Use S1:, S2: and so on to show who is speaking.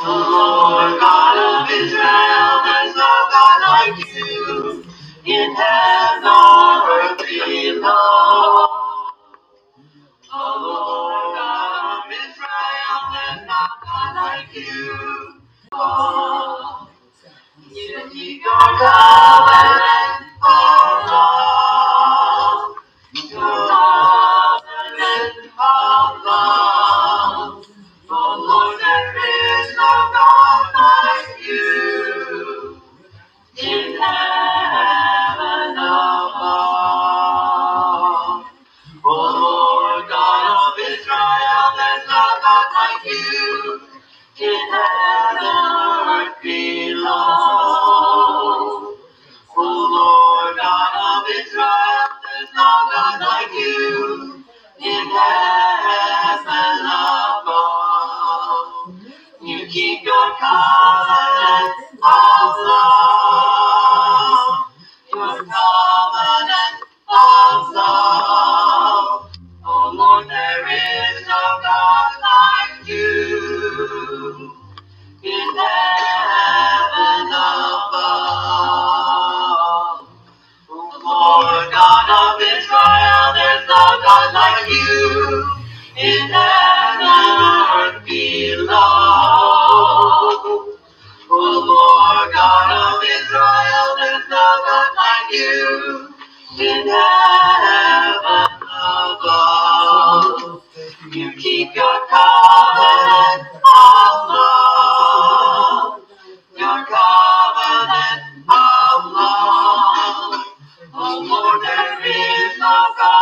S1: O Lord God of Israel, there's no God like you in heaven or below. Lord God of Israel, there's no God like you. You keep covenant, covenant of love. Like you. In Of Israel, there's no God like you in heaven oh, Lord God of Israel, there's no God like you in heaven above. You keep your covenant. there is no God.